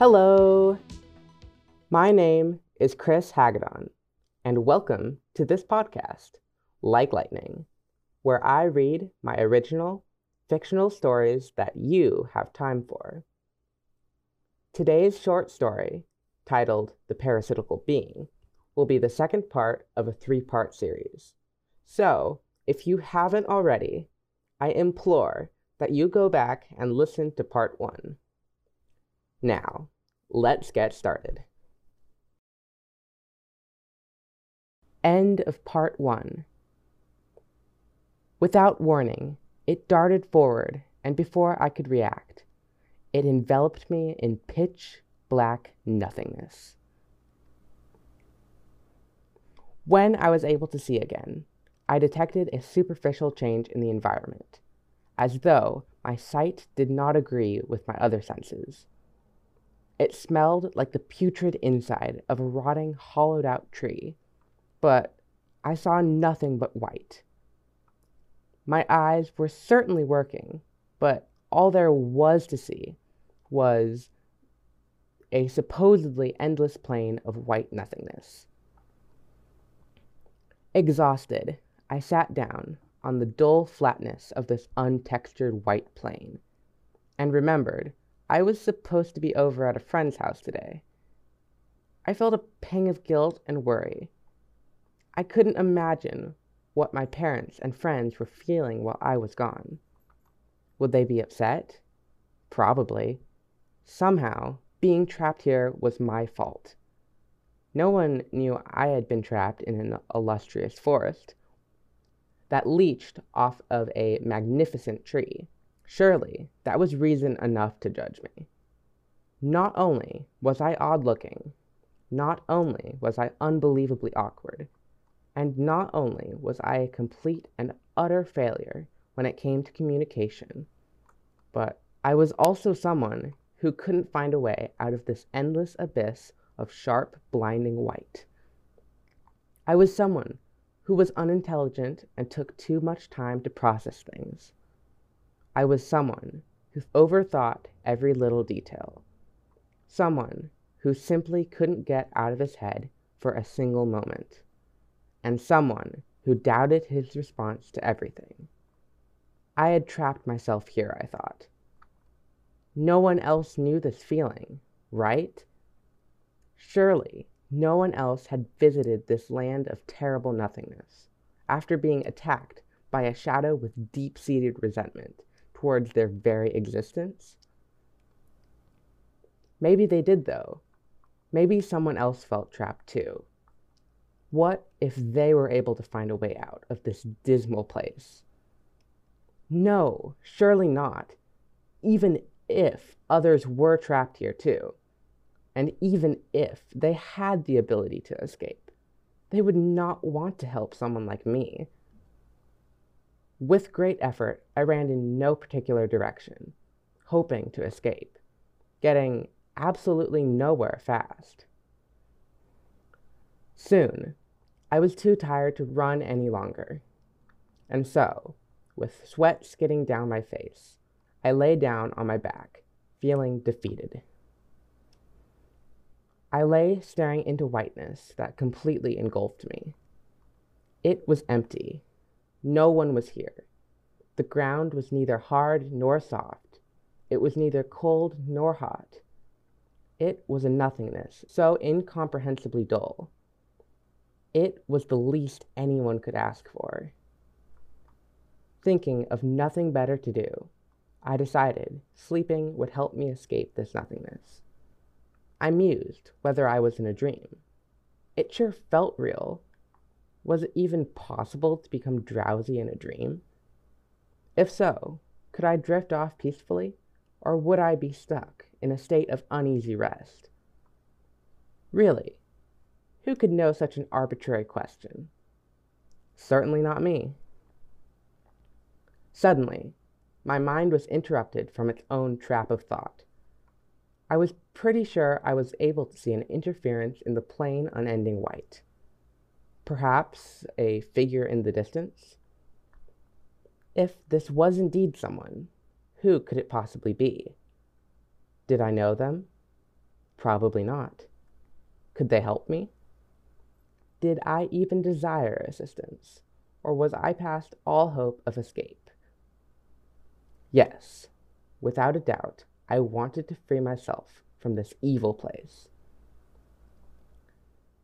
Hello! My name is Chris Hagedon, and welcome to this podcast, Like Lightning, where I read my original fictional stories that you have time for. Today's short story, titled The Parasitical Being, will be the second part of a three part series. So, if you haven't already, I implore that you go back and listen to part one. Now, let's get started. End of part one. Without warning, it darted forward, and before I could react, it enveloped me in pitch black nothingness. When I was able to see again, I detected a superficial change in the environment, as though my sight did not agree with my other senses. It smelled like the putrid inside of a rotting, hollowed out tree, but I saw nothing but white. My eyes were certainly working, but all there was to see was a supposedly endless plain of white nothingness. Exhausted, I sat down on the dull flatness of this untextured white plain and remembered I was supposed to be over at a friend's house today. I felt a pang of guilt and worry. I couldn't imagine what my parents and friends were feeling while I was gone. Would they be upset? Probably. Somehow, being trapped here was my fault. No one knew I had been trapped in an illustrious forest that leached off of a magnificent tree. Surely that was reason enough to judge me. Not only was I odd looking, not only was I unbelievably awkward, and not only was I a complete and utter failure when it came to communication, but I was also someone who couldn't find a way out of this endless abyss of sharp, blinding white. I was someone who was unintelligent and took too much time to process things. I was someone who overthought every little detail. Someone who simply couldn't get out of his head for a single moment. And someone who doubted his response to everything. I had trapped myself here, I thought. No one else knew this feeling, right? Surely no one else had visited this land of terrible nothingness after being attacked by a shadow with deep seated resentment towards their very existence? Maybe they did, though. Maybe someone else felt trapped too. What if they were able to find a way out of this dismal place? No, surely not. Even if others were trapped here too, and even if they had the ability to escape, they would not want to help someone like me. With great effort, I ran in no particular direction, hoping to escape, getting absolutely nowhere fast. Soon, I was too tired to run any longer, and so, with sweat skidding down my face, I lay down on my back, feeling defeated. I lay staring into whiteness that completely engulfed me. It was empty, no one was here. The ground was neither hard nor soft. It was neither cold nor hot. It was a nothingness, so incomprehensibly dull. It was the least anyone could ask for. Thinking of nothing better to do, I decided sleeping would help me escape this nothingness. I mused whether I was in a dream. It sure felt real, was it even possible to become drowsy in a dream? If so, could I drift off peacefully, or would I be stuck in a state of uneasy rest? Really, who could know such an arbitrary question? Certainly not me. Suddenly, my mind was interrupted from its own trap of thought. I was pretty sure I was able to see an interference in the plain, unending white. Perhaps a figure in the distance? If this was indeed someone, who could it possibly be? Did I know them? Probably not. Could they help me? Did I even desire assistance, or was I past all hope of escape? Yes, without a doubt, I wanted to free myself from this evil place.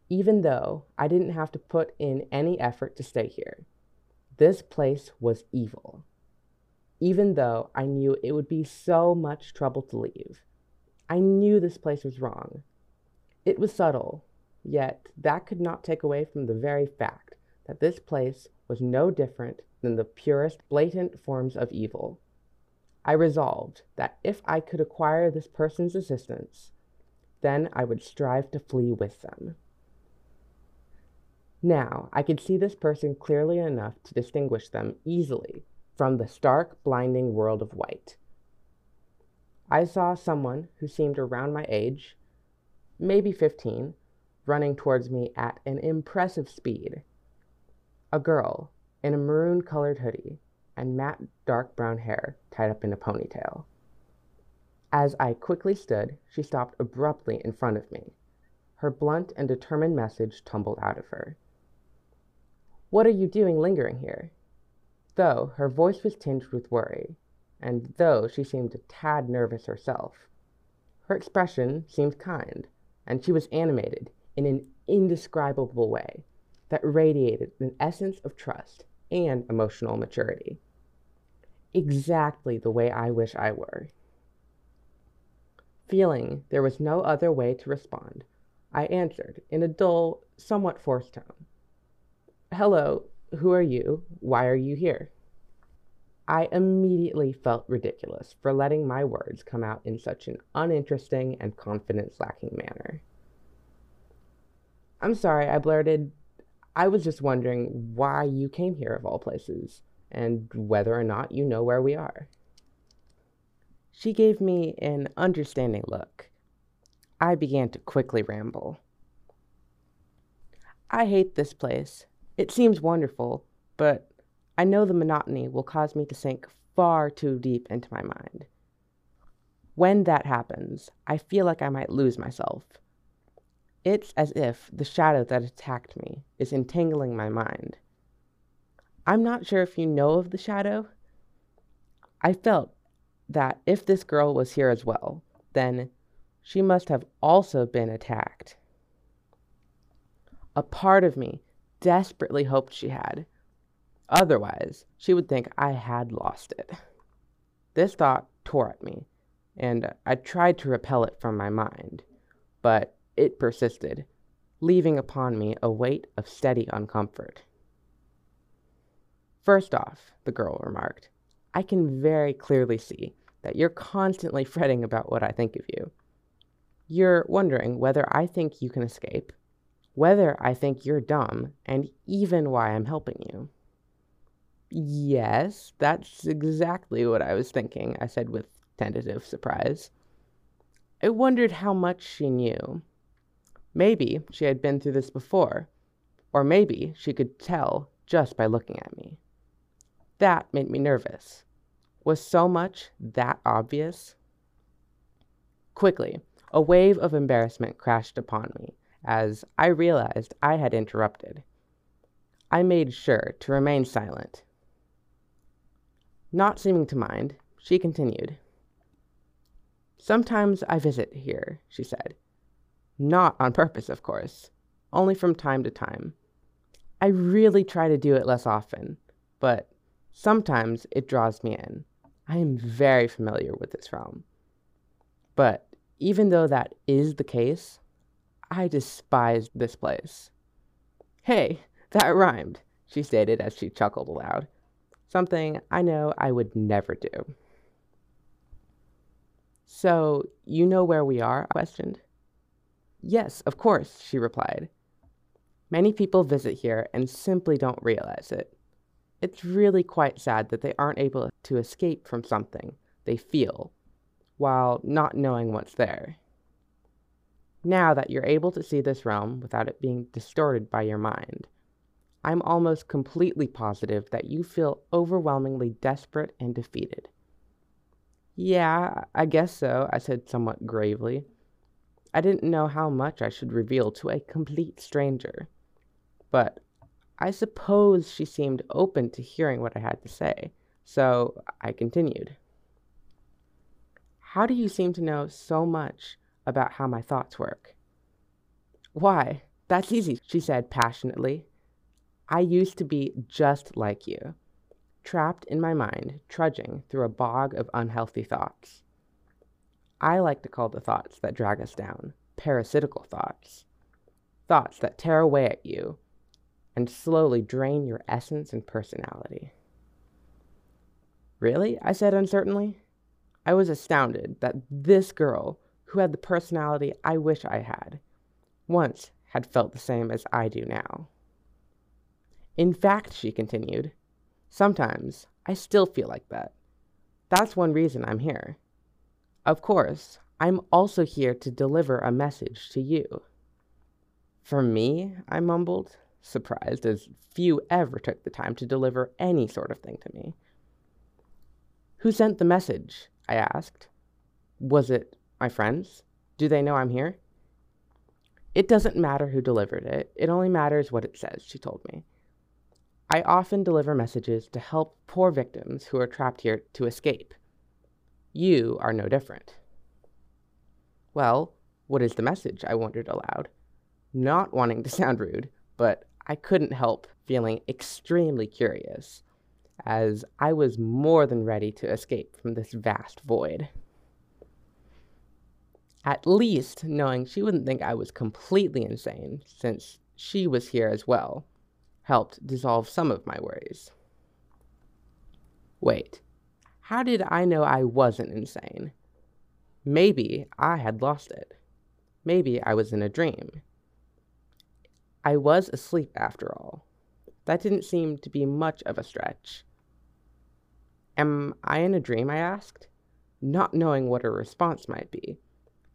Even though I didn't have to put in any effort to stay here, this place was evil. Even though I knew it would be so much trouble to leave, I knew this place was wrong. It was subtle, yet that could not take away from the very fact that this place was no different than the purest, blatant forms of evil. I resolved that if I could acquire this person's assistance, then I would strive to flee with them. Now, I could see this person clearly enough to distinguish them easily from the stark, blinding world of white. I saw someone who seemed around my age, maybe 15, running towards me at an impressive speed. A girl in a maroon colored hoodie and matte dark brown hair tied up in a ponytail. As I quickly stood, she stopped abruptly in front of me. Her blunt and determined message tumbled out of her. What are you doing lingering here? Though her voice was tinged with worry, and though she seemed a tad nervous herself, her expression seemed kind, and she was animated in an indescribable way that radiated an essence of trust and emotional maturity exactly the way I wish I were. Feeling there was no other way to respond, I answered in a dull, somewhat forced tone. Hello, who are you? Why are you here? I immediately felt ridiculous for letting my words come out in such an uninteresting and confidence lacking manner. I'm sorry, I blurted. I was just wondering why you came here of all places and whether or not you know where we are. She gave me an understanding look. I began to quickly ramble. I hate this place. It seems wonderful, but I know the monotony will cause me to sink far too deep into my mind. When that happens, I feel like I might lose myself. It's as if the shadow that attacked me is entangling my mind. I'm not sure if you know of the shadow. I felt that if this girl was here as well, then she must have also been attacked. A part of me desperately hoped she had. Otherwise, she would think I had lost it. This thought tore at me, and I tried to repel it from my mind, but it persisted, leaving upon me a weight of steady uncomfort. First off, the girl remarked, I can very clearly see that you're constantly fretting about what I think of you. You're wondering whether I think you can escape, whether I think you're dumb, and even why I'm helping you. Yes, that's exactly what I was thinking, I said with tentative surprise. I wondered how much she knew. Maybe she had been through this before, or maybe she could tell just by looking at me. That made me nervous. Was so much that obvious? Quickly, a wave of embarrassment crashed upon me as I realized I had interrupted. I made sure to remain silent. Not seeming to mind, she continued. Sometimes I visit here, she said. Not on purpose, of course, only from time to time. I really try to do it less often, but Sometimes it draws me in. I am very familiar with this realm. But even though that is the case, I despise this place. Hey, that rhymed, she stated as she chuckled aloud. Something I know I would never do. So, you know where we are? I questioned. Yes, of course, she replied. Many people visit here and simply don't realize it. It's really quite sad that they aren't able to escape from something they feel while not knowing what's there. Now that you're able to see this realm without it being distorted by your mind, I'm almost completely positive that you feel overwhelmingly desperate and defeated. Yeah, I guess so, I said somewhat gravely. I didn't know how much I should reveal to a complete stranger. But I suppose she seemed open to hearing what I had to say, so I continued. How do you seem to know so much about how my thoughts work? Why, that's easy, she said passionately. I used to be just like you, trapped in my mind, trudging through a bog of unhealthy thoughts. I like to call the thoughts that drag us down parasitical thoughts. Thoughts that tear away at you and slowly drain your essence and personality. Really? I said uncertainly. I was astounded that this girl, who had the personality I wish I had, once had felt the same as I do now. In fact, she continued, sometimes I still feel like that. That's one reason I'm here. Of course, I'm also here to deliver a message to you. For me, I mumbled, surprised as few ever took the time to deliver any sort of thing to me. Who sent the message? I asked. Was it my friends? Do they know I'm here? It doesn't matter who delivered it, it only matters what it says, she told me. I often deliver messages to help poor victims who are trapped here to escape. You are no different. Well, what is the message? I wondered aloud. Not wanting to sound rude, but I couldn't help feeling extremely curious, as I was more than ready to escape from this vast void. At least knowing she wouldn't think I was completely insane, since she was here as well, helped dissolve some of my worries. Wait, how did I know I wasn't insane? Maybe I had lost it. Maybe I was in a dream. I was asleep after all. That didn't seem to be much of a stretch. Am I in a dream? I asked, not knowing what her response might be,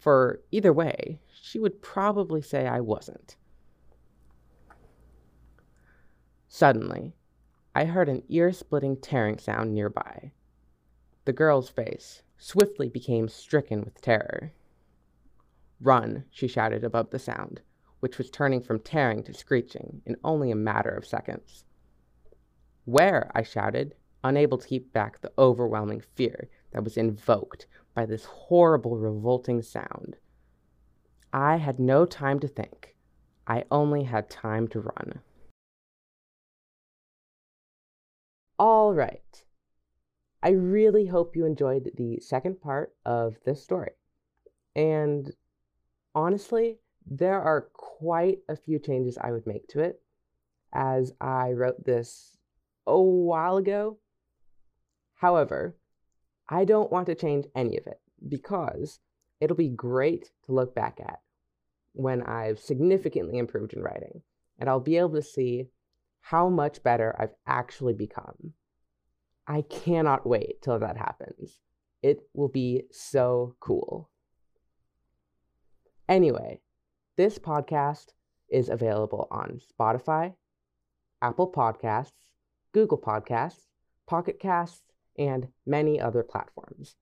for either way, she would probably say I wasn't. Suddenly, I heard an ear splitting tearing sound nearby. The girl's face swiftly became stricken with terror. Run, she shouted above the sound which was turning from tearing to screeching in only a matter of seconds. Where? I shouted, unable to keep back the overwhelming fear that was invoked by this horrible, revolting sound. I had no time to think. I only had time to run. All right. I really hope you enjoyed the second part of this story. And honestly, there are quite a few changes I would make to it as I wrote this a while ago. However, I don't want to change any of it because it'll be great to look back at when I've significantly improved in writing and I'll be able to see how much better I've actually become. I cannot wait till that happens. It will be so cool. Anyway, this podcast is available on Spotify, Apple Podcasts, Google Podcasts, Pocket Casts, and many other platforms.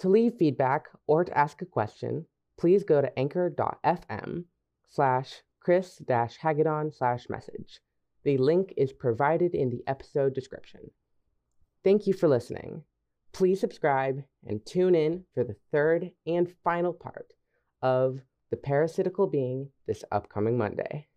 To leave feedback or to ask a question, please go to anchor.fm slash chris hagedon slash message. The link is provided in the episode description. Thank you for listening. Please subscribe and tune in for the third and final part of the parasitical being this upcoming Monday.